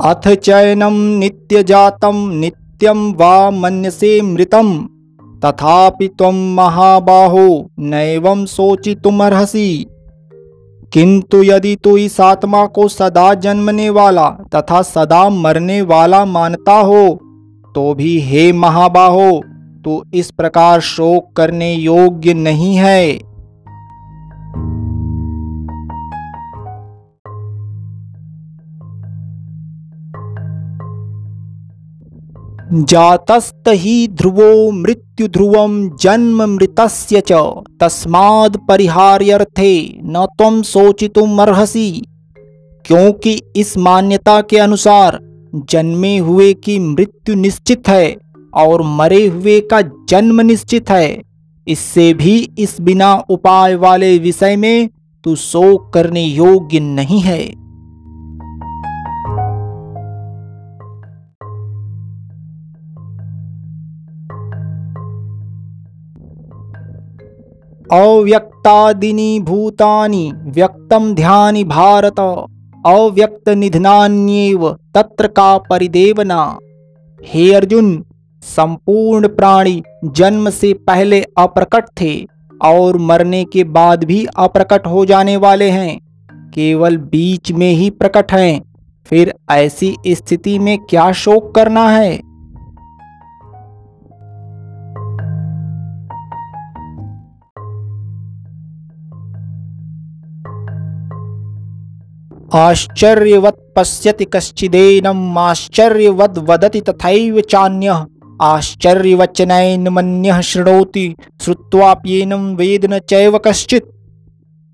अथ चयनं नित्यजातं नित्यं वा मन्यसे मृतम। तथापि त्वं महाबाहो नैवं सोचितुमर्हसि किंतु यदि तू इस आत्मा को सदा जन्मने वाला तथा सदा मरने वाला मानता हो तो भी हे महाबाहो, तू इस प्रकार शोक करने योग्य नहीं है। जातस्त ही ध्रुवो मृत्यु ध्रुवम जन्म मृतस्य च। न तुम सोचितुम अर्हसी। क्योंकि इस मान्यता के अनुसार जन्मे हुए की मृत्यु निश्चित है और मरे हुए का जन्म निश्चित है। इससे भी इस बिना उपाय वाले विषय में तू शोक करने योग्य नहीं है। अव्यक्तादिनी भूतानि व्यक्तम ध्यानि भारत अव्यक्त निधनान्येव तत्र का परिदेवना? हे अर्जुन, संपूर्ण प्राणी जन्म से पहले अप्रकट थे और मरने के बाद भी अप्रकट हो जाने वाले हैं। केवल बीच में ही प्रकट हैं। फिर ऐसी स्थिति में क्या शोक करना है? आश्चर्यवत् पश्यति कश्चिदेनम् आश्चर्यवद् वदति तथैव चान्यः। आश्चर्यवचनैन्मन्यः शृणोति, श्रुत्वाप्येनं वेद न चैव कश्चित।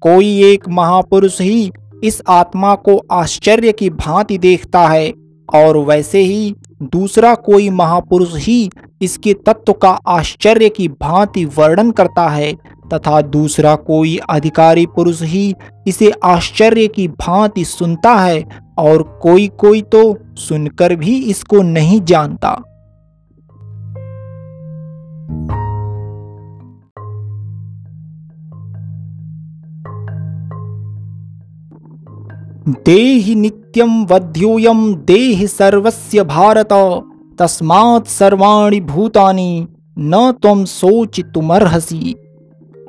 कोई एक महापुरुष ही इस आत्मा को आश्चर्य की भांति देखता है, और वैसे ही दूसरा कोई महापुरुष ही इसके तत्व का आश्चर्य की भांति वर्णन करता है। तथा दूसरा कोई अधिकारी पुरुष ही इसे आश्चर्य की भांति सुनता है और कोई कोई तो सुनकर भी इसको नहीं जानता। देहि नित्यं वध्योऽयं देहि सर्वस्य भारत, तस्मात् सर्वाणि भूतानि न त्वं सोचितुमर्हसि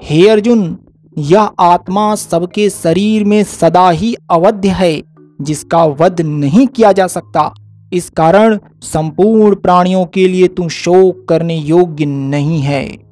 हे अर्जुन, यह आत्मा सबके शरीर में सदा ही अवध्य है, जिसका वध नहीं किया जा सकता। इस कारण संपूर्ण प्राणियों के लिए तू शोक करने योग्य नहीं है।